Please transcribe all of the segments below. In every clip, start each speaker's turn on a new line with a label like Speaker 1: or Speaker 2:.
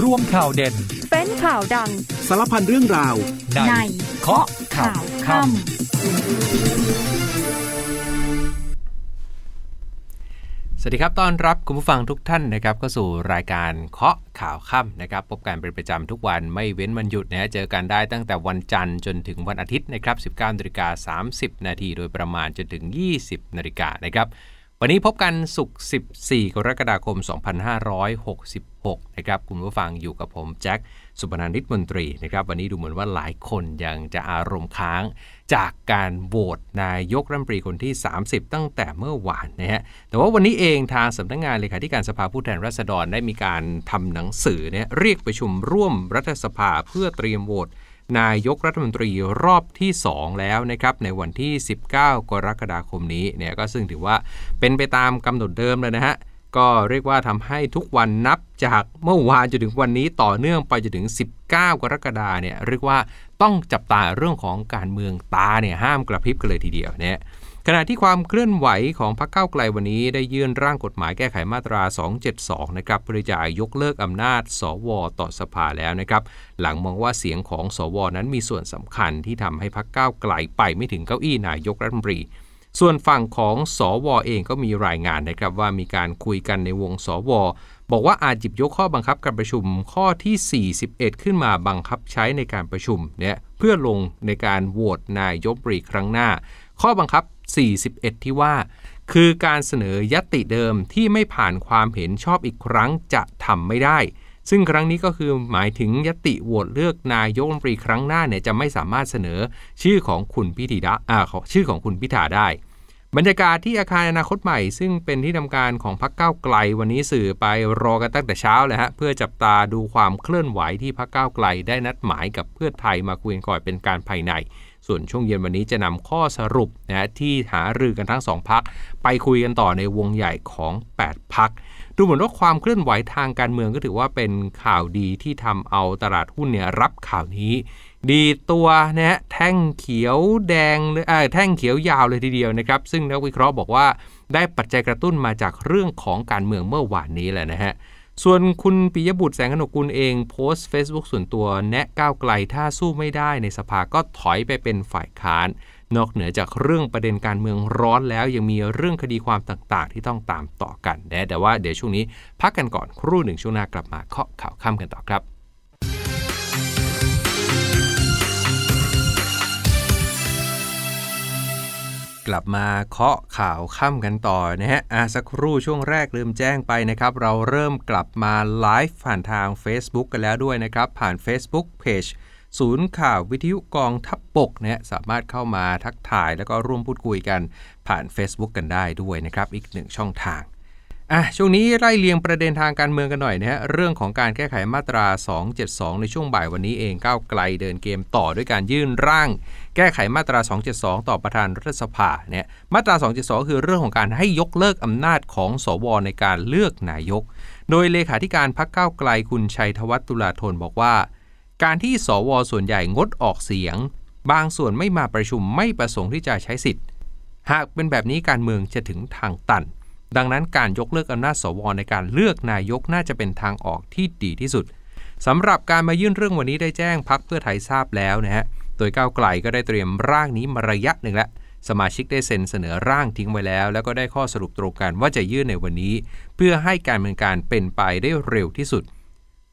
Speaker 1: รวมข่าวเด่น
Speaker 2: เป็นข่าวดัง
Speaker 3: สารพันเรื่องราว
Speaker 2: ใน
Speaker 1: เคาะข่าวค่ำสวัสดีครับ ต้อนรับคุณผู้ฟังทุกท่านนะครับก็สู่รายการเคาะข่าวค่ำนะครับ พบกันเป็นประจำทุกวันไม่เว้นวันหยุดนะฮะเจอกันได้ตั้งแต่วันจันทร์จนถึงวันอาทิตย์นะครับ 19นาฬิกา30 นาทีโดยประมาณจนถึง 20นาฬิกานะครับ วันนี้พบกันศุกร์ 14 กรกฎาคม 2566 นะครับ คุณผู้ฟังอยู่กับผมแจ็คสุพนันทิตมนตรีนะครับ วันนี้ดูเหมือนว่าหลายคนยังจะอารมณ์ค้าง จากการโหวตนายกรัฐมนตรีคนที่ 30 ตั้งแต่เมื่อวานนะฮะ แต่ว่าวันนี้เองทางสำนักงานเลขาธิการสภาผู้แทนราษฎรได้มีการทำหนังสือเนี่ยเรียกประชุมร่วมรัฐสภาเพื่อเตรียมโหวต นายกรัฐมนตรีรอบที่ 2 แล้วนะครับในวันที่ 19 กรกฎาคมนี้เนี่ยก็ซึ่งถือว่าเป็นไปตามกำหนดเดิมเลยนะฮะก็เรียกว่าทำให้ทุกวันนับจากเมื่อวานจนถึงวันนี้ต่อเนื่องไปจนถึง 19 กรกฎาเนี่ยเรียกว่าต้องจับตาเรื่องของการเมืองตาเนี่ยห้ามกระพริบกันเลยทีเดียวเนี่ย ขณะที่ความเคลื่อนไหวของพรรคก้าวไกลวันนี้ได้ยื่นร่างกฎหมายแก้ไขมาตรา 272 นะครับเพื่อจะยกเลิกอำนาจ สว ต่อสภาแล้วนะครับ หลังมองว่าเสียงของสว นั้นมีส่วนสำคัญที่ทำให้พรรคก้าวไกลไปไม่ถึงเก้าอี้นายกรัฐมนตรี ส่วนฝั่งของสวเองก็มีรายงานนะครับว่ามีการคุยกันในวงสวบอกว่าอาจหยิบยกข้อบังคับการประชุมข้อที่ 41 ขึ้นมาบังคับใช้ในการประชุมเนี่ยเพื่อลงในการโหวตนายกรีครั้งหน้า ข้อบังคับ 41 ที่ว่า คือการเสนอยติเดิมที่ไม่ผ่านความเห็นชอบอีกครั้งจะทำไม่ได้ ซึ่งครั้งนี้ก็คือหมายถึงยติโหวตเลือกนายกรัฐมนตรีครั้งหน้าเนี่ยจะไม่สามารถเสนอชื่อของคุณพิธาอ่าชื่อของคุณพิธาได้บรรยากาศที่อาคารอนาคตใหม่ ซึ่งเป็นที่ทำการของพรรคก้าวไกล วันนี้สื่อไปรอกันตั้งแต่เช้าเลยฮะเพื่อจับตาดูความเคลื่อนไหวที่พรรคก้าวไกล ได้นัดหมายกับเพื่อไทยมาคุยกันก่อนเป็นการภายใน ส่วนช่วงเย็นวันนี้จะนำข้อสรุปนะที่หารือกันทั้งสองพัก ไปคุยกันต่อในวงใหญ่ของ 8 พัก ดูเหมือนว่าความเคลื่อนไหวทางการเมืองก็ถือว่าเป็นข่าวดีที่ทำเอาตลาดหุ้นเนี่ยรับข่าวนี้ ดีตัวนะฮะแท่งเขียวแดงเออแท่งเขียวยาวเลยทีเดียวนะครับ ซึ่งนักวิเคราะห์บอกว่าได้ปัจจัยกระตุ้นมาจากเรื่องของการเมืองเมื่อวานนี้แหละนะฮะ ส่วนคุณปิยบุตรแสงขนกุลเองโพสต์ Facebook ส่วนตัวแนะก้าวไกลถ้าสู้ไม่ได้ในสภาก็ถอยไปเป็นฝ่ายค้าน นอกเหนือจากเรื่องประเด็นการเมืองร้อนแล้วยังมีเรื่องคดีความต่างๆ ที่ต้องตามต่อกันแต่ว่าเดี๋ยวช่วงนี้พักกันก่อนครู่หนึ่งช่วงหน้ากลับมาเคาะข่าวค่ำกันต่อครับ กลับมาเคาะข่าวค่ำกันต่อนะฮะอะสักครู่ช่วงแรกลืมแจ้งไปนะครับ เราเริ่มกลับมาไลฟ์ผ่านทาง Facebook กันแล้วด้วยนะครับ ผ่าน Facebook Page ศูนย์ข่าววิทยุกองทัพบกเนี่ยสามารถเข้ามาทักทายแล้วก็ร่วมพูดคุยกันผ่าน Facebook กันได้ด้วยนะครับ อีกหนึ่งช่องทาง อะช่วงนี้ไล่เลียงประเด็นทางการเมืองกันหน่อยนะฮะเรื่องของการแก้ไขมาตรา 272 ในช่วงบ่ายวันนี้เองก้าวไกลเดินเกมต่อด้วยการยื่นร่าง แก้ไขมาตรา 272 ต่อประธานรัฐสภาเนี่ยมาตรา 272 คือเรื่องของการให้ยกเลิกอำนาจของสวในการเลือกนายก โดยเลขาธิการพักก้าวไกลคุณชัยธวัฒน์ตุลาธนบอกว่า การที่สวส่วนใหญ่งดออกเสียง บางส่วนไม่มาประชุมไม่ประสงค์ที่จะใช้สิทธิ์ หากเป็นแบบนี้การเมืองจะถึงทางตัน ดังนั้นการยกเลิกอำนาจสวในการเลือกนายกน่าจะเป็นทางออกที่ดีที่สุดสำหรับการมายื่นเรื่องวันนี้ได้แจ้งพักเพื่อไทยทราบแล้วนะฮะ โดยก้าวไกลก็ได้เตรียมร่างนี้มาระยะหนึ่งแล้ว สมาชิกได้เซ็นเสนอร่างทิ้งไว้แล้ว แล้วก็ได้ข้อสรุปตรงกันว่าจะยื่นในวันนี้ เพื่อให้การดำเนินการเป็นไปได้เร็วที่สุด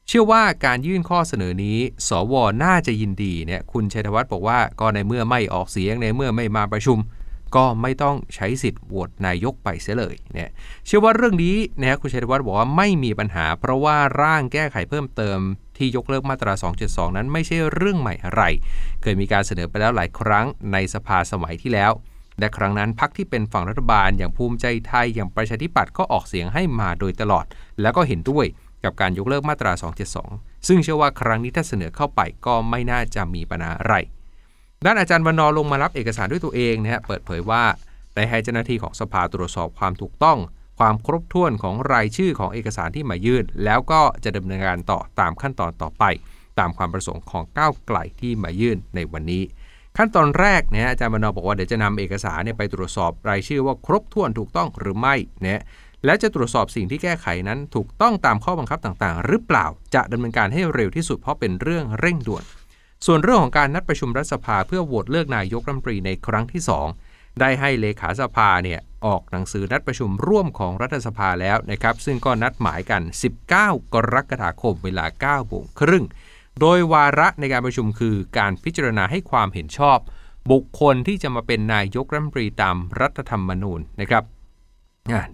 Speaker 1: เชื่อว่าการยื่นข้อเสนอนี้ สวน่าจะยินดีเนี่ย คุณชัยธวัฒน์บอกว่าก็ในเมื่อไม่ออกเสียงในเมื่อไม่มาประชุม ก็ไม่ต้องใช้สิทธิ์โหวตนายกไปเสียเลยเนี่ยเชื่อว่าเรื่องนี้นะคุณชัยวัฒน์บอกว่าไม่มีปัญหา เพราะว่าร่างแก้ไขเพิ่มเติมที่ยกเลิกมาตรา 272 นั้นไม่ใช่เรื่องใหม่อะไร เคยมีการเสนอไปแล้วหลายครั้งในสภาสมัยที่แล้ว และครั้งนั้นพักที่เป็นฝั่งรัฐบาล อย่างภูมิใจไทยอย่างประชาธิปัตย์ก็ออกเสียงให้มาโดยตลอด แล้วก็เห็นด้วยกับการยกเลิกมาตรา 272 ซึ่งเชื่อว่าครั้งนี้ถ้าเสนอเข้าไปก็ไม่น่าจะมีปัญหาอะไร ด้านอาจารย์วันนอลงมารับเอกสารด้วยตัวเองนะฮะเปิดเผยว่าได้ให้เจ้าหน้าที่ของสภาตรวจสอบความถูกต้อง ความครบถ้วนของรายชื่อของเอกสารที่มายื่น แล้วก็จะดำเนินการต่อตามขั้นตอนต่อไป ตามความประสงค์ของก้าวไกลที่มายื่นในวันนี้ ขั้นตอนแรกเนี่ยอาจารย์วันนอบอกว่าเดี๋ยวจะนำเอกสารเนี่ยไปตรวจสอบรายชื่อว่าครบถ้วนถูกต้องหรือไม่เนี่ยและจะตรวจสอบสิ่งที่แก้ไขนั้น ถูกต้องตามข้อบังคับต่างๆ หรือเปล่าจะดำเนินการให้เร็วที่สุดเพราะเป็นเรื่องเร่งด่วน ส่วนเรื่องของการนัดประชุมรัฐสภาเพื่อโหวตเลือกนายกรัฐมนตรีในครั้งที่ 2 ได้ให้เลขาสภาเนี่ยออกหนังสือนัดประชุมร่วมของรัฐสภาแล้วนะครับ ซึ่งก็นัดหมายกัน 19 กรกฎาคมเวลา9โมงครึ่ง โดยวาระในการประชุมคือการพิจารณาให้ความเห็นชอบ บุคคลที่จะมาเป็นนายกรัฐมนตรีตามรัฐธรรมนูญนะครับ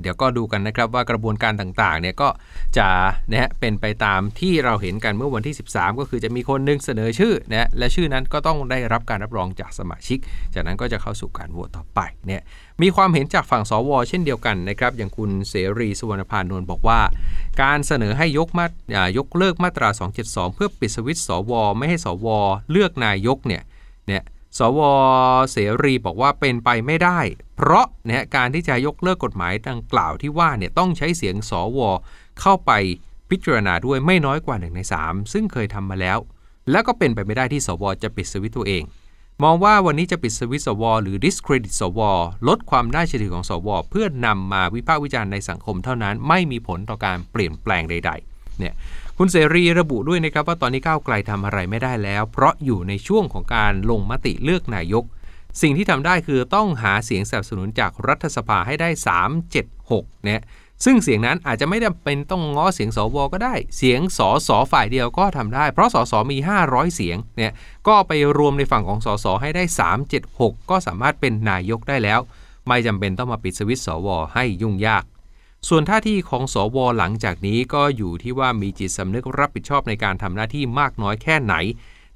Speaker 1: เดี๋ยวก็ดูกันนะครับว่ากระบวนการต่างๆเนี่ยก็จะนะเป็นไปตามที่เราเห็นกันเมื่อวันที่ 13 ก็คือจะมีคนนึงเสนอชื่อนะและชื่อนั้นก็ต้องได้รับการรับรองจากสมาชิก จากนั้นก็จะเข้าสู่การโหวตต่อไปเนี่ยมีความเห็นจากฝั่งสว เช่นเดียวกันนะครับ อย่างคุณเสรีสุวรรณพานนท์บอกว่า การเสนอให้ยกมายกเลิกมาตรา 272 เพื่อปิดสวิตสว ไม่ให้สว เลือกนายกเนี่ยเนี่ย สวเสรีบอกว่าเป็นไปไม่ได้ เพราะเนี่ยการที่จะยกเลิกกฎหมายดังกล่าวที่ว่าเนี่ยต้องใช้เสียงสวเข้าไปพิจารณาด้วยไม่น้อยกว่า1ใน 3 ซึ่งเคยทำมาแล้ว แล้วก็เป็นไปไม่ได้ที่สวจะปิดสวิตตัวเอง มองว่าวันนี้จะปิดสวิตสวหรือ discredit สวลดความน่าเชื่อถือของสวเพื่อนำมาวิพากษ์วิจารณ์ในสังคมเท่านั้น ไม่มีผลต่อการเปลี่ยนแปลงใด ๆ เนี่ย คุณเสรีระบุด้วยนะครับว่าตอนนี้ก้าวไกลทำอะไรไม่ได้แล้ว เพราะอยู่ในช่วงของการลงมติเลือกนายก สิ่งที่ทำได้คือต้องหาเสียงสนับสนุนจากรัฐสภาให้ได้ 376เนี่ยซึ่งเสียงนั้นอาจจะไม่จำเป็นต้องง้อเสียงสวก็ได้ เสียงสอสอฝ่ายเดียวก็ทำได้ เพราะสสมี 500 เสียงเนี่ยก็ไปรวมในฝั่งของสสให้ได้ 376 ก็สามารถเป็นนายกได้แล้ว ไม่จำเป็นต้องมาปิดสวิตสวให้ยุ่งยาก ส่วนท่าที่ของสวหลังจากนี้ก็อยู่ที่ว่ามีจิตสำนึกรับผิดชอบในการทำหน้าที่มากน้อยแค่ไหน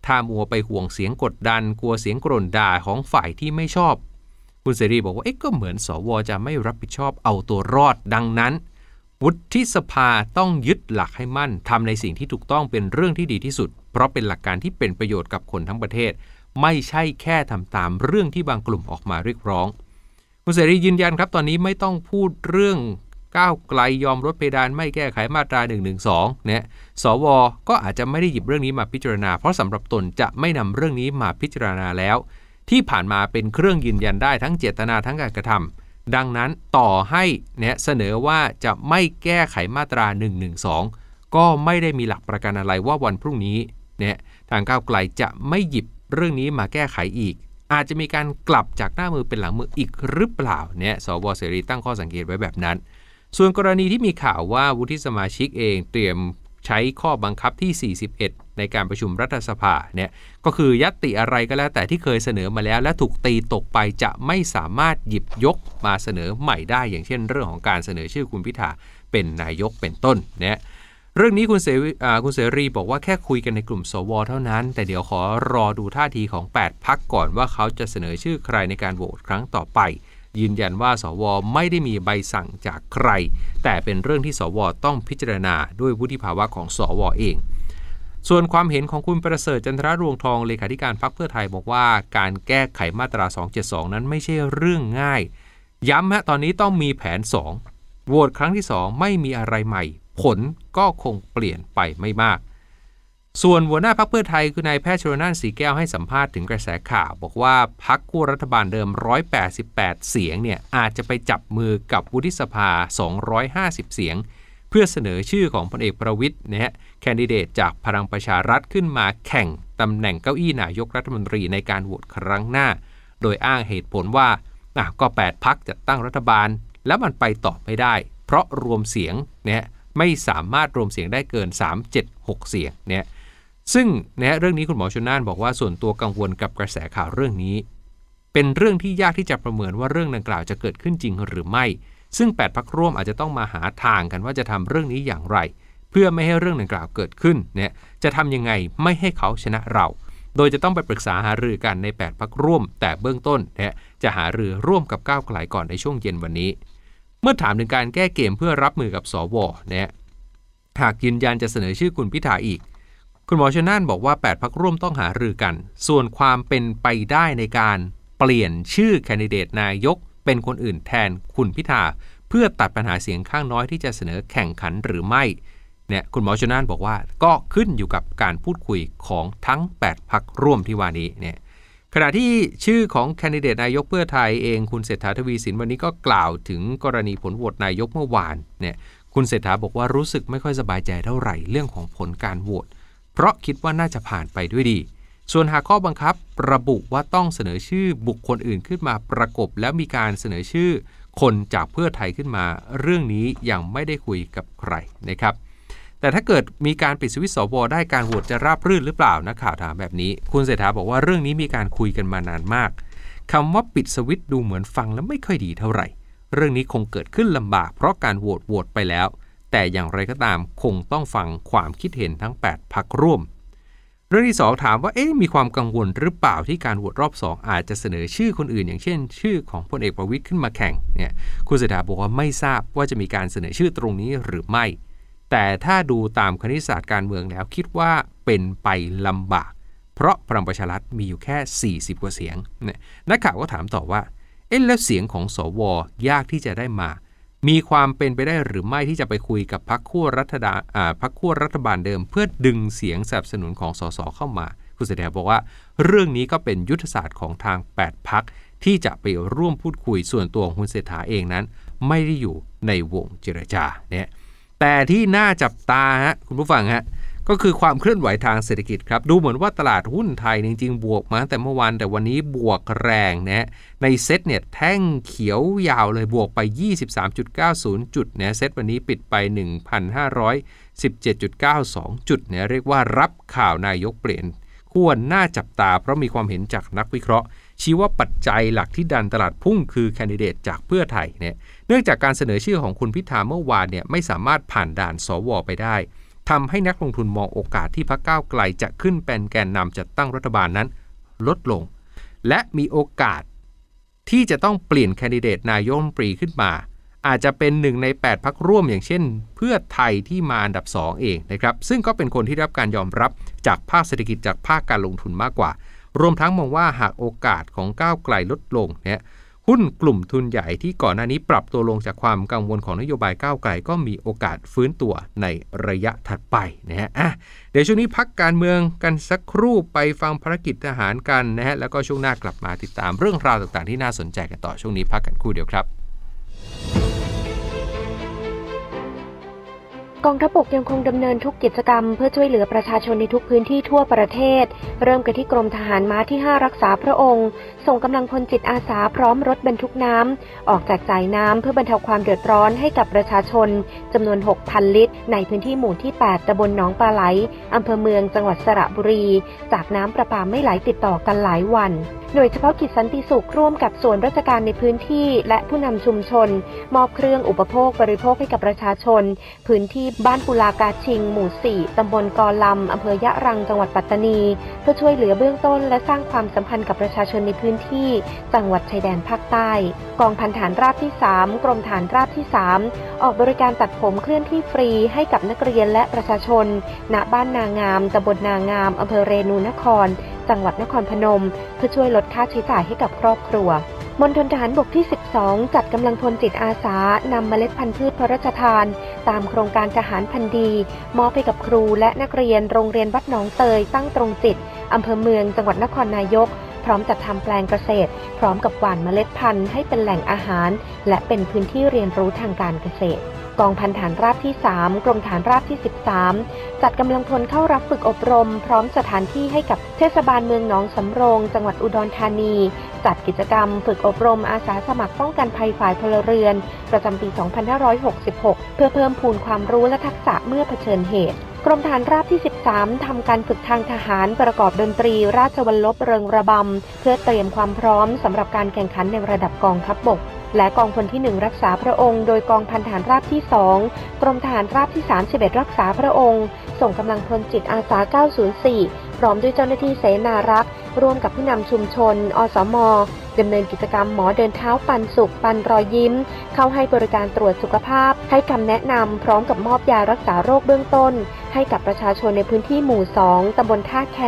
Speaker 1: ถ้ามัวไปห่วงเสียงกดดัน กลัวเสียงกร่นด่าของฝ่ายที่ไม่ชอบ คุณเสรีบอกว่าเอ๊ะก็เหมือนสวจะไม่รับผิดชอบเอาตัวรอดดังนั้น วุฒิสภาต้องยึดหลักให้มั่นทำในสิ่งที่ถูกต้องเป็นเรื่องที่ดีที่สุด เพราะเป็นหลักการที่เป็นประโยชน์กับคนทั้งประเทศ ไม่ใช่แค่ทำตามเรื่องที่บางกลุ่มออกมาเรียกร้อง คุณเสรียืนยันครับตอนนี้ไม่ต้องพูดเรื่อง ก้าวไกลยอมลดเพดานไม่แก้ไขมาตรา1นึเนี่ยสว ก็อาจจะไม่ได้หยิบเรื่องนี้มาพิจารณา เพราะสำหรับตนจะไม่นำเรื่องนี้มาพิจารณาแล้ว ที่ผ่านมาเป็นเครื่องยืนยันได้ทั้งเจตนาทั้งการกระทำดังนั้นต่อให้เนี่ยเสนอว่าจะไม่แก้ไขมาตรา1นึก็ไม่ได้มีหลักประกันอะไรว่าวันพรุ่งนี้เนี่ยทางก้าวไกลจะไม่หยิบเรื่องนี้มาแก้ไขอีก อาจจะมีการกลับจากหน้ามือเป็นหลังมืออีกหรือเปล่าเนี่ยสวเสรีตั้งข้อสังเกตไว้แบบนั้น ส่วนกรณีที่มีข่าวว่าวุฒิสมาชิกเองเตรียมใช้ข้อบังคับที่ 41 ในการประชุมรัฐสภาเนี่ยก็คือยัตติอะไรก็แล้วแต่ที่เคยเสนอมาแล้ว และถูกตีตกไปจะไม่สามารถหยิบยกมาเสนอใหม่ได้ อย่างเช่น เรื่องของการเสนอชื่อคุณพิธาเป็นนายกเป็นต้นเนี่ยเรื่องนี้คุณเสรีคุณเสรีบอกว่าแค่คุยกันในกลุ่มสวเท่านั้น แต่เดี๋ยวขอรอดูท่าทีของ 8 พักก่อนว่าเขาจะเสนอชื่อใครในการโหวตครั้งต่อไป ยืนยันว่าสวไม่ได้มีใบสั่งจากใคร แต่เป็นเรื่องที่สวต้องพิจารณาด้วยวุฒิภาวะของสวเอง ส่วนความเห็นของคุณประเสริฐจันทรรวงทองเลขาธิการพรรคเพื่อไทยบอกว่า การแก้ไขมาตรา 272 นั้นไม่ใช่เรื่องง่าย ย้ำฮะตอนนี้ต้องมีแผน 2โหวตครั้งที่ 2 ไม่มีอะไรใหม่ ผลก็คงเปลี่ยนไปไม่มาก ส่วนหัวหน้าพักเพื่อไทยคือนายแพทย์ชรนานสีแก้วให้สัมภาษณ์ถึงกระแสข่าว บอกว่าพักคู่รัฐบาลเดิม 188 เสียงเนี่ยอาจจะไปจับมือกับวุฒิสภา 250 เสียง เพื่อเสนอชื่อของพลเอกประวิทย์นะฮะแคนดิเดตจากพลังประชารัฐขึ้นมาแข่งตำแหน่งเก้าอี้นายกรัฐมนตรีในการโหวตครั้งหน้า โดยอ้างเหตุผลว่าก็ 8 พักจัดตั้งรัฐบาล แล้วมันไปต่อไม่ได้ เพราะรวมเสียงเนี่ยไม่สามารถรวมเสียงได้เกิน 376 เสียงเนี่ย ซึ่งนะเรื่องนี้คุณหมอชนน่านบอกว่าส่วนตัวกังวลกับกระแสข่าวเรื่องนี้ เป็นเรื่องที่ยากที่จะประเมินว่าเรื่องดังกล่าวจะเกิดขึ้นจริงหรือไม่ ซึ่ง 8พักร่วมอาจจะต้องมาหาทางกันว่าจะทำเรื่องนี้อย่างไร เพื่อไม่ให้เรื่องดังกล่าวเกิดขึ้นเนี่ยจะทำยังไงไม่ให้เขาชนะเรา โดยจะต้องไปปรึกษาหารือกันใน 8พักร่วม แต่เบื้องต้นเนี่ยจะหารือร่วมกับก้าวไกลก่อนในช่วงเย็นวันนี้ เมื่อถามถึงการแก้เกมเพื่อรับมือกับสวเนี่ยหากยืนยันจะเสนอชื่อคุณพิธาอีก คุณหมอชนานบอกว่า 8พักร่วมต้องหารือกัน ส่วนความเป็นไปได้ในการเปลี่ยนชื่อแคนดิเดตนายก เป็นคนอื่นแทนคุณพิธาเพื่อตัดปัญหาเสียงข้างน้อยที่จะเสนอแข่งขันหรือไม่เนี่ยคุณหมอชนานบอกว่าก็ขึ้นอยู่กับการพูดคุยของทั้ง 8พักร่วมที่ว่านี้เนี่ยขณะที่ชื่อของแคนดิเดตนายกเพื่อไทยเองคุณเศรษฐาทวีสินวันนี้ก็กล่าวถึงกรณีผลโหวตนายกเมื่อวานเนี่ยคุณเศรษฐาบอกว่ารู้สึกไม่ค่อยสบายใจเท่าไหร่เรื่องของผลการโหวต เพราะคิดว่าน่าจะผ่านไปด้วยดี ส่วนหากข้อบังคับระบุว่าต้องเสนอชื่อบุคคลอื่นขึ้นมาประกบ แล้วมีการเสนอชื่อคนจากเพื่อไทยขึ้นมา เรื่องนี้ยังไม่ได้คุยกับใครนะครับ แต่ถ้าเกิดมีการปิดสวิตสวได้การโหวตจะราบรื่นหรือเปล่านักข่าวถามแบบนี้ คุณเศรษฐาบอกว่าเรื่องนี้มีการคุยกันมานานมากคำว่าปิดสวิตดูเหมือนฟังแล้วไม่ค่อยดีเท่าไหร่ เรื่องนี้คงเกิดขึ้นลำบากเพราะการโหวตโหวตไปแล้ว แต่อย่างไรก็ตามคงต้องฟังความคิดเห็นทั้ง 8พักร่วม เรื่องที่ 2 ถามว่าเอ๊ะมีความกังวลหรือเปล่าที่การโหวตรอบ 2 อาจจะเสนอชื่อคนอื่น อย่างเช่น ชื่อของพลเอกประวิตยขึ้นมาแข่งเนี่ยคุณเศรษฐาบอกว่าไม่ทราบว่าจะมีการเสนอชื่อตรงนี้หรือไม่ แต่ถ้าดูตามคณิตศาสตร์การเมืองแล้วคิดว่าเป็นไปลำบาก เพราะพลังประชารัฐมีอยู่แค่ 40 กว่าเสียงเนี่ยนักข่าวก็ถามต่อว่าเอ๊ะแล้วเสียงของสว ยากที่จะได้มา มีความเป็นไปได้หรือไม่ที่จะไปคุยกับพรรคขั้วรัฐดาพรรคขั้วรัฐบาลเดิม เพื่อดึงเสียงสนับสนุนของสสเข้ามา คุณเสถียรบอกว่า เรื่องนี้ก็เป็นยุทธศาสตร์ของทาง 8พรรคที่จะไปร่วมพูดคุยส่วนตัวของคุณเศรษฐาเองนั้น ไม่ได้อยู่ในวงเจรจาเนี่ยแต่ที่น่าจับตาฮะคุณผู้ฟังฮะ ก็คือความเคลื่อนไหวทางเศรษฐกิจครับดูเหมือนว่าตลาดหุ้นไทยจริงๆ บวกมาแต่เมื่อวานแต่วันนี้บวกแรงนะในเซ็ตเนี่ยแท่งเขียวยาวเลยบวกไป 23.90 จุดเนี่ยเซ็ตวันนี้ปิดไป 1,517.92 จุดเนี่ยเรียกว่ารับข่าวนายกเปลี่ยนควรน่าจับตาเพราะมีความเห็นจากนักวิเคราะห์ ชี้ว่าปัจจัยหลักที่ดันตลาดพุ่งคือแคนดิเดตจากเพื่อไทยเนี่ยเนื่องจากการเสนอชื่อของคุณพิธาเมื่อวานเนี่ยไม่สามารถผ่านด่านสวไปได้ ทำให้นักลงทุนมองโอกาสที่พรรคก้าวไกลจะขึ้นเป็นแกนนำจัดตั้งรัฐบาลนั้นลดลง และมีโอกาสที่จะต้องเปลี่ยนแคนดิเดตนายกรัฐมนตรีขึ้นมา อาจจะเป็นหนึ่งใน 8พักร่วมอย่างเช่น เพื่อไทยที่มาอันดับ 2 เองนะครับ ซึ่งก็เป็นคนที่รับการยอมรับจากภาคเศรษฐกิจจากภาคการลงทุนมากกว่า รวมทั้งมองว่าหากโอกาสของก้าวไกลลดลงเนี่ย หุ้นกลุ่มทุนใหญ่ที่ก่อนหน้านี้ปรับตัวลงจากความกังวลของนโยบายก้าวไกลก็มีโอกาสฟื้นตัวในระยะถัดไปนะฮะอะเดี๋ยวช่วงนี้พักการเมืองกันสักครู่ไปฟังภารกิจทหารกันนะฮะแล้วก็ช่วงหน้ากลับมาติดตามเรื่องราวต่างๆที่น่าสนใจกันต่อช่วงนี้พักกันครู่เดียวครับ
Speaker 2: กองทัพบกยังคงดำเนินทุกกิจกรรมเพื่อช่วยเหลือประชาชนในทุกพื้นที่ทั่วประเทศ เริ่มกันที่กรมทหารม้าที่ 5 รักษาพระองค์ส่งกำลังพลจิตอาสาพร้อมรถบรรทุกน้ำ ออกจากจ่ายน้ำเพื่อบรรเทาความเดือดร้อนให้กับประชาชนจำนวน 6,000 ลิตร ในพื้นที่หมู่ที่ 8 ตำบลหนองปลาไหลอำเภอเมืองจังหวัดสระบุรี จากน้ำประปาไม่ไหลติดต่อกันหลายวันหน่วยเฉพาะกิจสันติสุขร่วมกับส่วนราชการในพื้นที่ และผู้นำชุมชน มอบเครื่องอุปโภคบริโภคให้กับประชาชน พื้นที่บ้านปุลากาชิง หมู่ 4 ตำบลกอลำอำเภอยะรังจังหวัดปัตตานี เพื่อช่วยเหลือเบื้องต้นและสร้างความสัมพันธ์กับประชาชนในพื้นที่จังหวัดชายแดนภาคใต้ กองพันฐานราบที่ 3 กรมฐานราบที่ 3 ออกบริการตัดผมเคลื่อนที่ฟรีให้กับนักเรียนและประชาชน ณ บ้านนางาม ตำบลนางาม อำเภอเรนูนคร จังหวัดนครพนม เพื่อช่วยลดค่าใช้จ่ายให้กับครอบครัวมณฑลทหารบกที่ 12 จัดกำลังพลจิตอาสานำเมล็ดพันธุ์พืชพระราชทาน ตามโครงการทหารพันดี มอบให้กับครูและนักเรียนโรงเรียนวัดหนองเตยตั้งตรงจิตอำเภอเมืองจังหวัดนครนายก ร้อมจัดทำแปลงเกษตร พร้อมกับหว่านเมล็ดพันธุ์ให้เป็นแหล่งอาหาร และเป็นพื้นที่เรียนรู้ทางการเกษตรกองพันฐานราบที่ 3 กรมฐานราบที่ 13 จัดกำลังพลเข้ารับฝึกอบรม พร้อมสถานที่ให้กับเทศบาลเมืองหนองสำโรง จังหวัดอุดรธานี จัดกิจกรรมฝึกอบรมอาสาสมัครป้องกันภัยฝ่ายพลเรือน ประจำปี 2566 เพื่อเพิ่มพูนความรู้และทักษะเมื่อเผชิญเหตุ กรมฐานราบที่ 13ทำการฝึกทางทหารประกอบดนตรี ราชวัลลบเริงระบำ เพื่อเตรียมความพร้อมสำหรับการแข่งขันในระดับกองทัพบบก และกองพลที่ 1 รักษาพระองค์ โดยกองพันฐานราบที่ 2 กรมทหารราบที่ 31 รักษาพระองค์ ส่งกำลังพลจิตอาสา 904 พร้อมด้วยเจ้าหน้าที่เสนารักษ์ร่วมกับผู้นำชุมชน อสมดำเนินกิจกรรมหมอเดินเท้าปันสุข ปันรอยยิ้ม เข้าให้บริการตรวจสุขภาพ ให้คำแนะนำพร้อมกับมอบยารักษาโรคเบื้องต้น ให้กับประชาชนในพื้นที่หมู่ 2 ตำบลท่าแค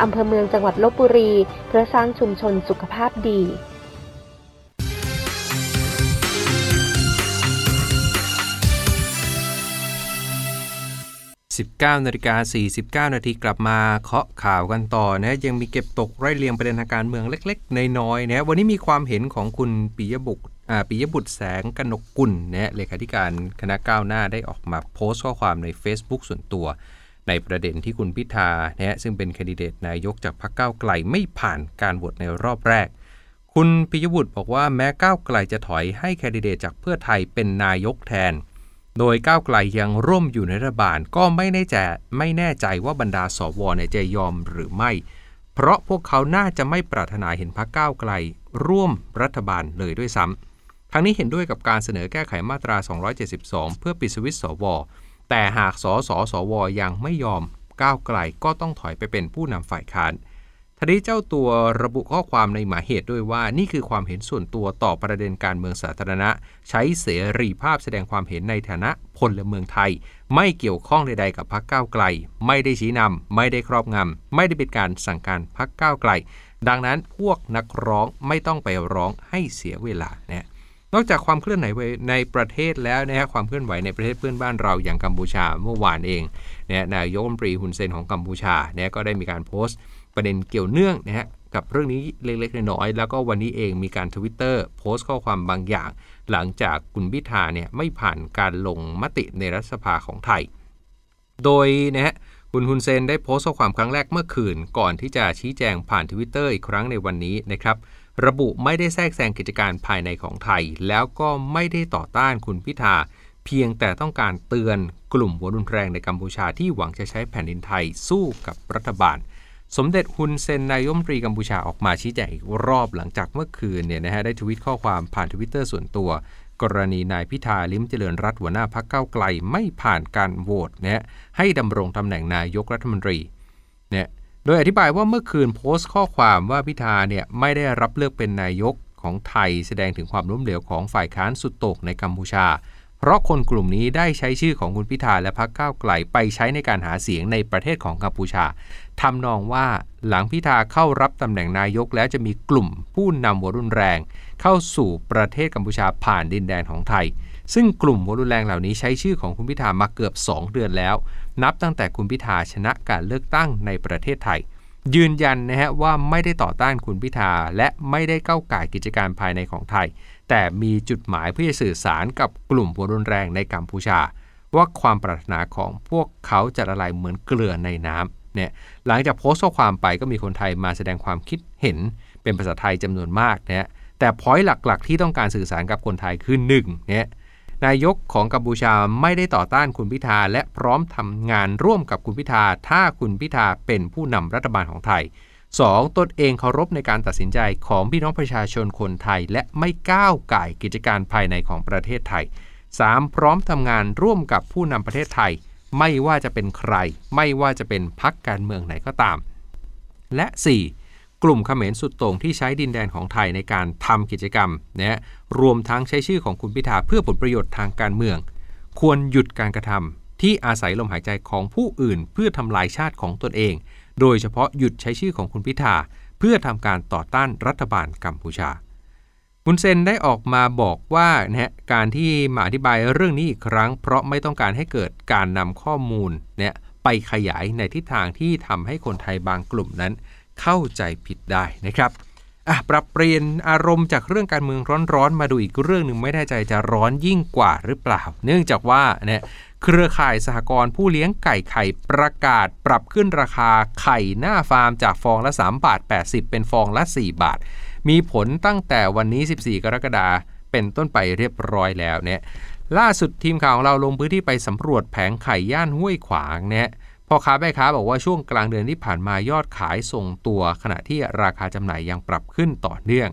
Speaker 2: อำเภอเมืองจังหวัดลบบุรี เพื่อสร้างชุมชนสุขภาพดี
Speaker 1: 19นาฬิกา49 นาทีกลับมาเคาะข่าวกันต่อนะยังมีเก็บตกไร่เรียงประเด็นทางการเมืองเล็กๆ น้อยๆนะวันนี้มีความเห็นของคุณปิยบุตรปิยบุตรแสงกนกกุลนะเลขาธิการคณะก้าวหน้าได้ออกมาโพสต์ข้อความใน Facebook ส่วนตัว ในประเด็นที่คุณพิธานะซึ่งเป็นแคนดิเดตนายกจากพรรคก้าวไกลไม่ผ่านการโหวตในรอบแรก คุณปิยบุตรบอกว่าแม้ก้าวไกลจะถอยให้แคนดิเดตจากเพื่อไทยเป็นนายกแทน โดยก้าวไกลยังร่วมอยู่ในรัฐบาลก็ไม่แน่ใจไม่แน่ใจว่าบรรดาสวเนี่ยจะยอมหรือไม่ เพราะพวกเขาน่าจะไม่ปรารถนาเห็นพรรคก้าวไกล ร่วมรัฐบาลเลยด้วยซ้ำทั้งนี้เห็นด้วยกับการเสนอแก้ไขมาตรา 272 เพื่อปิดสวิตสว แต่หากสสสวยังไม่ยอมก้าวไกลก็ต้องถอยไปเป็นผู้นำฝ่ายค้าน นี้เจ้าตัวระบุข้อความในหมายเหตุด้วยว่านี่คือความเห็นส่วนตัวต่อประเด็นการเมืองสาธารณะ ใช้เสรีภาพแสดงความเห็นในฐานะพลเมืองไทย ไม่เกี่ยวข้องใดๆกับพรรคก้าวไกล ไม่ได้ชี้นำไม่ได้ครอบงำไม่ได้เป็นการสั่งการพรรคก้าวไกล ดังนั้นพวกนักร้องไม่ต้องไปร้องให้เสียเวลานะนอกจากความเคลื่อนไหวในประเทศแล้วนะฮะความเคลื่อนไหวในประเทศเพื่อนบ้านเราอย่างกัมพูชาเมื่อวานเองเนี่ยนายกรัฐมนตรีฮุนเซนของกัมพูชาเนี่ยก็ได้มีการโพสต์ ประเด็นเกี่ยวเนื่องนะฮะกับเรื่องนี้เล็กๆน้อยๆแล้วก็วันนี้เองมีการทวิตเตอร์โพสต์ข้อความบางอย่าง หลังจากคุณพิธาเนี่ยไม่ผ่านการลงมติในรัฐสภาของไทย โดยนะฮะคุณฮุนเซนได้โพสต์ข้อความครั้งแรกเมื่อคืน ก่อนที่จะชี้แจงผ่านทวิตเตอร์อีกครั้งในวันนี้นะครับระบุไม่ได้แทรกแซงกิจการภายในของไทย แล้วก็ไม่ได้ต่อต้านคุณพิธา เพียงแต่ต้องการเตือนกลุ่มหัวรุนแรงในกัมพูชาที่หวังจะใช้แผ่นดินไทยสู้กับรัฐบาล สมเด็จฮุนเซนนายกรัฐมนตรีกัมพูชาออกมาชี้แจงอีกรอบหลังจากเมื่อคืนเนี่ยนะฮะได้ทวิตข้อความผ่านทวิตเตอร์ส่วนตัว กรณีนายพิธาลิ้มเจริญรัตน์หัวหน้าพรรคก้าวไกลไม่ผ่านการโหวตเนี่ยให้ดำรงตำแหน่งนายกรัฐมนตรีเนี่ยโดยอธิบายว่าเมื่อคืนโพสต์ข้อความว่าพิธาเนี่ยไม่ได้รับเลือกเป็นนายกของไทยแสดงถึงความล้มเหลวของฝ่ายค้านสุดโต่งในกัมพูชา เพราะคนกลุ่มนี้ได้ใช้ชื่อของคุณพิธาและพรรคก้าวไกลไปใช้ในการหาเสียงในประเทศของกัมพูชาทำนองว่าหลังพิธาเข้ารับตำแหน่งนายกแล้วจะมีกลุ่มผู้นำหัวรุนแรง เข้าสู่ประเทศกัมพูชาผ่านดินแดนของไทย ซึ่งกลุ่มหัวรุนแรงเหล่านี้ใช้ชื่อของคุณพิธามาเกือบ 2 เดือนแล้ว นับตั้งแต่คุณพิธาชนะการเลือกตั้งในประเทศไทย ยืนยันนะฮะว่าไม่ได้ต่อต้านคุณพิธาและไม่ได้ก้าวไก่กิจการภายในของไทย แต่มีจุดหมายเพื่อสื่อสารกับกลุ่มหัวรุนแรงในกัมพูชา ว่าความปรารถนาของพวกเขาจะละลายเหมือนเกลือในน้ำเนี่ยหลังจากโพสต์ข้อความไปก็มีคนไทยมาแสดงความคิดเห็นเป็นภาษาไทยจำนวนมากนี่ยแต่พอยต์หลักๆ ที่ต้องการสื่อสารกับคนไทยคือ1เนี่ยนายกของกัมพูชาไม่ได้ต่อต้านคุณพิธาและพร้อมทำงานร่วมกับคุณพิธาถ้าคุณพิธาเป็นผู้นำรัฐบาลของไทย 2. ตนเองเคารพในการตัดสินใจของพี่น้องประชาชนคนไทย และไม่ก้าวไก่กิจการภายในของประเทศไทย 3. พร้อมทำงานร่วมกับผู้นำประเทศไทย ไม่ว่าจะเป็นใคร ไม่ว่าจะเป็นพรรคการเมืองไหนก็ตาม และ 4. กลุ่มเขมรสุดโต่งที่ใช้ดินแดนของไทยในการทำกิจกรรมนะรวมทั้งใช้ชื่อของคุณพิธาเพื่อผลประโยชน์ทางการเมือง ควรหยุดการกระทำที่อาศัยลมหายใจของผู้อื่นเพื่อทำลายชาติของตนเอง โดยเฉพาะหยุดใช้ชื่อของคุณพิธาเพื่อทำการต่อต้านรัฐบาลกัมพูชาคุณเซนได้ออกมาบอกว่านะการที่มาอธิบายเรื่องนี้อีกครั้ง เพราะไม่ต้องการให้เกิดการนำข้อมูลเนี่ยไปขยายในทิศทางที่ทำให้คนไทยบางกลุ่มนั้น เข้าใจผิดได้นะครับอะปรับเปลี่ยนอารมณ์จากเรื่องการเมืองร้อนๆ มาดูอีกเรื่องหนึ่งไม่แน่ใจจะร้อนยิ่งกว่าหรือเปล่า เนื่องจากว่าเนี่ย เครือข่ายสหกรณ์ผู้เลี้ยงไก่ไข่ประกาศปรับขึ้นราคาไข่หน้าฟาร์มจากฟองละ3บาท80 เป็นฟองละ 4 บาท มีผลตั้งแต่วันนี้ 14 กรกฎาคมเป็นต้นไปเรียบร้อยแล้วเนี่ยล่าสุดทีมข่าวของเราลงพื้นที่ไปสำรวจแผงไข่ย่านห้วยขวางเนี่ยพ่อค้าแม่ค้าบอกว่าช่วงกลางเดือนที่ผ่านมายอดขายส่งตัว ขณะที่ราคาจำหน่ายยังปรับขึ้นต่อเนื่อง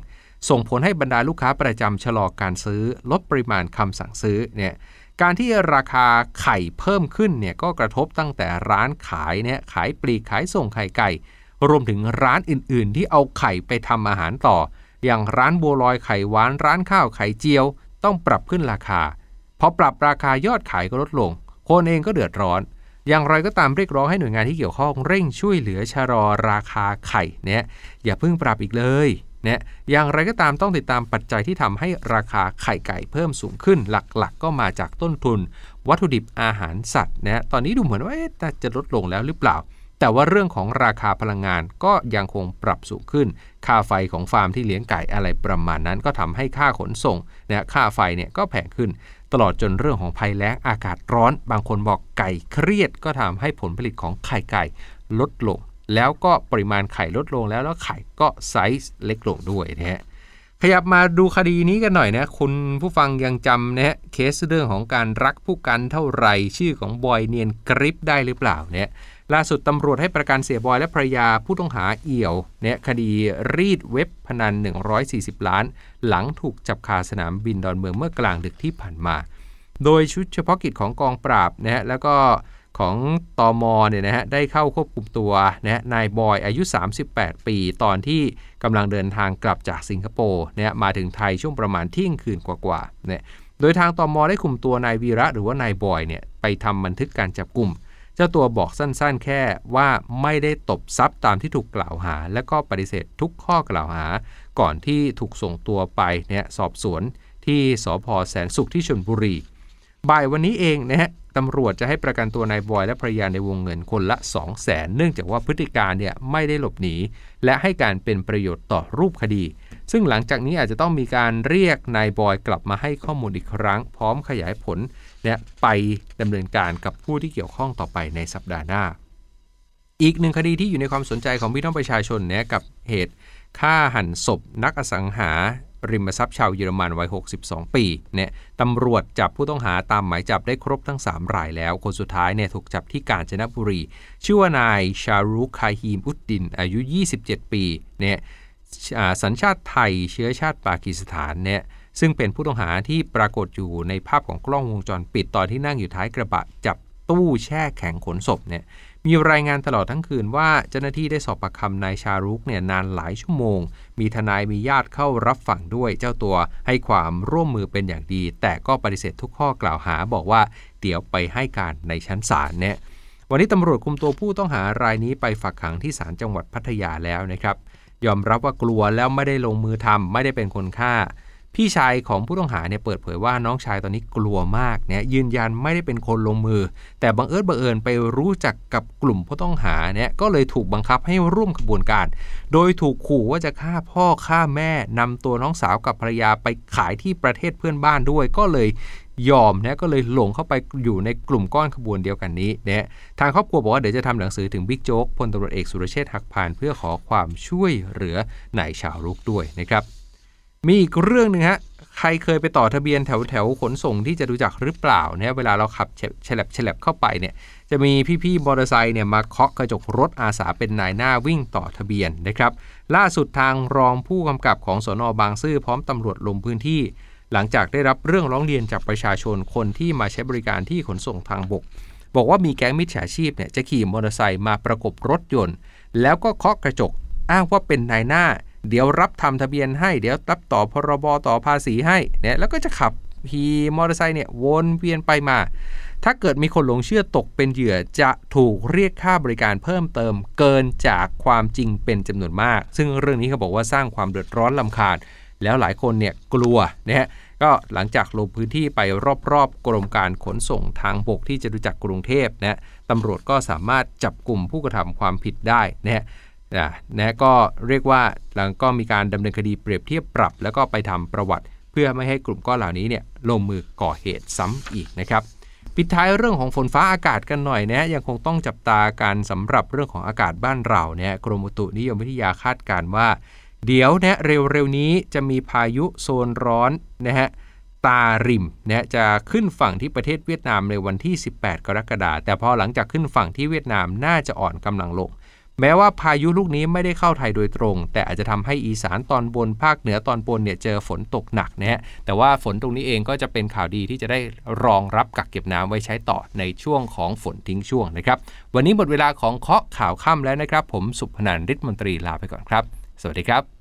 Speaker 1: ส่งผลให้บรรดาลูกค้าประจำชะลอการซื้อ ลดปริมาณคำสั่งซื้อเนี่ย การที่ราคาไข่เพิ่มขึ้นเนี่ยก็กระทบตั้งแต่ร้านขายเนี่ยขายปลีกขายส่งไข่ไก่ รวมถึงร้านอื่นๆ ที่เอาไข่ไปทำอาหารต่อ อย่างร้านบัวลอยไข่หวานร้านข้าวไข่เจียว ต้องปรับขึ้นราคาพอปรับราคายอดขายก็ลดลง คนเองก็เดือดร้อน อย่างไรก็ตามเรียกร้องให้หน่วยงานที่เกี่ยวข้องเร่งช่วยเหลือชะลอราคาไข่เนี่ยอย่าเพิ่งปรับอีกเลย นี่ยอย่างไรก็ตามต้องติดตามปัจจัยที่ทำให้ราคาไข่ไก่เพิ่มสูงขึ้น หลักๆกก็มาจากต้นทุน วัตถุดิบอาหารสัตว์นะตอนนี้ดูเหมือนว่าจะลดลงแล้วหรือเปล่า แต่ว่าเรื่องของราคาพลังงานก็ยังคงปรับสูงขึ้น ค่าไฟของฟาร์มที่เลี้ยงไก่อะไรประมาณนั้น ก็ทำให้ค่าขนส่งนะค่าไฟเนี่ยก็แพงขึ้น ตลอดจนเรื่องของภัยแล้งอากาศร้อน บางคนบอกไก่เครียด ก็ทำให้ผลผลิตของไข่ไก่ลดลง แล้วก็ปริมาณไข่ลดลงแล้วแล้วไข่ก็ไซส์เล็กลงด้วยนะฮะขยับมาดูคดีนี้กันหน่อยนะ คุณผู้ฟังยังจำนะฮะเคสเรื่องของการรักผู้กันเท่าไหร่ชื่อของบอยเนียนกริปได้หรือเปล่าเนี่ยล่าสุดตำรวจให้ประกันเสียบอยและภรรยาผู้ต้องหาเอี่ยวเนี่ยคดีรีดเว็บพนัน 140 ล้าน หลังถูกจับคาสนามบินดอนเมืองเมื่อกลางดึกที่ผ่านมา โดยชุดเฉพาะกิจของกองปราบนะฮะแล้วก็ ของตอมเนี่ยนะฮะได้เข้าควบคุมตัวนะฮะนายบอยอายุ 38 ปี ตอนที่กำลังเดินทางกลับจากสิงคโปร์เนี่ยมาถึงไทยช่วงประมาณเที่ยงคืนกว่าๆเนี่ยโดยทางตอมได้คุมตัวนายวีระหรือว่านายบอยเนี่ยไปทำบันทึกการจับกลุ่ม เจ้าตัวบอกสั้นๆ แค่ว่าไม่ได้ตบทรัพย์ตามที่ถูกกล่าวหา และก็ปฏิเสธทุกข้อกล่าวหา ก่อนที่ถูกส่งตัวไปเนี่ยสอบสวนที่สพแสนสุขที่ชลบุรีบ่ายวันนี้เองนะฮะ ตำรวจจะให้ประกันตัวนายบอยและภรรยาในวงเงินคนละ 2 0 0แสนเนื่องจากว่าพฤติการเนี่ยไม่ได้หลบหนี และให้การเป็นประโยชน์ต่อรูปคดี ซึ่งหลังจากนี้อาจจะต้องมีการเรียกนายบอยกลับมาให้ข้อมูลอีกครั้ง พร้อมขยายผลเนี่ยไปดำเนินการกับผู้ที่เกี่ยวข้องต่อไปในสัปดาห์หน้า อีกหนึ่งคดีที่อยู่ในความสนใจของพี่น้องประชาชนเนี่ยกับเหตุฆ่าหันศพนักอสังหา ริมทรัพย์ชาวเยอรมันวัย 62 ปีเนี่ยตำรวจจับผู้ต้องหาตามหมายจับได้ครบทั้ง 3 รายแล้ว คนสุดท้ายเนี่ยถูกจับที่กาญจนบุรี ชื่อว่านายชารุคาฮีมอุดดิน อายุ 27 ปีเนี่ยสัญชาติไทยเชื้อชาติปากีสถานเนี่ยซึ่งเป็นผู้ต้องหาที่ปรากฏอยู่ในภาพของกล้องวงจรปิดตอนที่นั่งอยู่ท้ายกระบะจับตู้แช่แข็งขนศพเนี่ยมีรายงานตลอดทั้งคืนว่าเจ้าหน้าที่ได้สอบปากคำนายชารุกเนี่ยนานหลายชั่วโมง มีทนายมีญาติเข้ารับฟังด้วยเจ้าตัวให้ความร่วมมือเป็นอย่างดี แต่ก็ปฏิเสธทุกข้อกล่าวหาบอกว่าเดี๋ยวไปให้การในชั้นศาลเนี่ยวันนี้ตำรวจคุมตัวผู้ต้องหารายนี้ไปฝากขังที่ศาลจังหวัดพัทยาแล้วนะครับ ยอมรับว่ากลัวแล้วไม่ได้ลงมือทำไม่ได้เป็นคนฆ่า พี่ชายของผู้ต้องหาเนี่ยเปิดเผยว่าน้องชายตอนนี้กลัวมากเนี่ยยืนยันไม่ได้เป็นคนลงมือ แต่บังเอิญบังเอิญไปรู้จักกับกลุ่มผู้ต้องหาเนี่ยก็เลยถูกบังคับให้ร่วมขบวนการ โดยถูกขู่ว่าจะฆ่าพ่อฆ่าแม่นำตัวน้องสาวกับภรรยาไปขายที่ประเทศเพื่อนบ้านด้วยก็เลยยอมนะก็เลยหลงเข้าไปอยู่ในกลุ่มก้อนขบวนเดียวกันนี้เนี่ยทางครอบครัวบอกว่าเดี๋ยวจะทำหนังสือถึงบิ๊กโจ๊กพลตำรวจเอกสุรเชษฐ์หักพานเพื่อขอความช่วยเหลือนายชาวลุกด้วยนะครับ มีอีกเรื่องหนึ่งฮะใครเคยไปต่อทะเบียนแถวแถวขนส่งที่จะดูจักหรือเปล่าเนี่ยเวลาเราขับฉลับฉลับเข้าไปเนี่ยจะมีพี่ๆมอเตอร์ไซค์เนี่ยมาเคาะกระจกรถอาสาเป็นนายหน้าวิ่งต่อทะเบียนนะครับล่าสุดทางรองผู้กำกับของสอนอบางซื่อพร้อมตำรวจลงพื้นที่ หลังจากได้รับเรื่องร้องเรียนจากประชาชนคนที่มาใช้บริการที่ขนส่งทางบก บอกว่ามีแก๊งมิจฉาชีพเนี่ยจะขี่มอเตอร์ไซค์มาประกบรถยนต์ แล้วก็เคาะกระจกอ้างว่าเป็นนายหน้า เดี๋ยวรับทำทะเบียนให้ เดี๋ยวรับต่อพรบต่อภาษีให้เนี่ยแล้วก็จะขับขี่มอเตอร์ไซค์เนี่ยวนเวียนไปมา ถ้าเกิดมีคนหลงเชื่อตกเป็นเหยื่อจะถูกเรียกค่าบริการเพิ่มเติมเกินจากความจริงเป็นจำนวนมาก ซึ่งเรื่องนี้เขาบอกว่าสร้างความเดือดร้อนลำคาญ แล้วหลายคนเนี่ยกลัวนะฮะก็หลังจากลงพื้นที่ไปรอบๆ กรมการขนส่งทางบกที่จะดูจักกรุงเทพนะตำรวจก็สามารถจับกลุ่มผู้กระทำความผิดได้นะฮะ นะก็เรียกว่าหลังก็มีการดำเนินคดีเปรียบเทียบปรับ แล้วก็ไปทำประวัติ เพื่อไม่ให้กลุ่มก้อนเหล่านี้เนี่ยลงมือก่อเหตุซ้ำอีกนะครับปิดท้ายเรื่องของฝนฟ้าอากาศกันหน่อยนะยังคงต้องจับตาการสำหรับเรื่องของอากาศบ้านเราเนี่ยกรมอุตุนิยมวิทยาคาดการว่า เดี๋ยวนะเร็วๆนี้จะมีพายุโซนร้อนนะฮะตาริมนะจะขึ้นฝั่งที่ประเทศเวียดนามในวันที่ 18 กรกฎาคมแต่พอหลังจากขึ้นฝั่งที่เวียดนามน่าจะอ่อนกำลังลง แม้ว่าพายุลูกนี้ไม่ได้เข้าไทยโดยตรง แต่อาจจะทำให้อีสานตอนบนภาคเหนือตอนบนเนี่ยเจอฝนตกหนักนะฮะแต่ว่าฝนตรงนี้เองก็จะเป็นข่าวดีที่จะได้รองรับกักเก็บน้ำไว้ใช้ต่อในช่วงของฝนทิ้งช่วงนะครับ วันนี้หมดเวลาของเคาะข่าวค่ำแล้วนะครับ ผมสุพนันริศมนตรีลาไปก่อนครับ สวัสดีครับ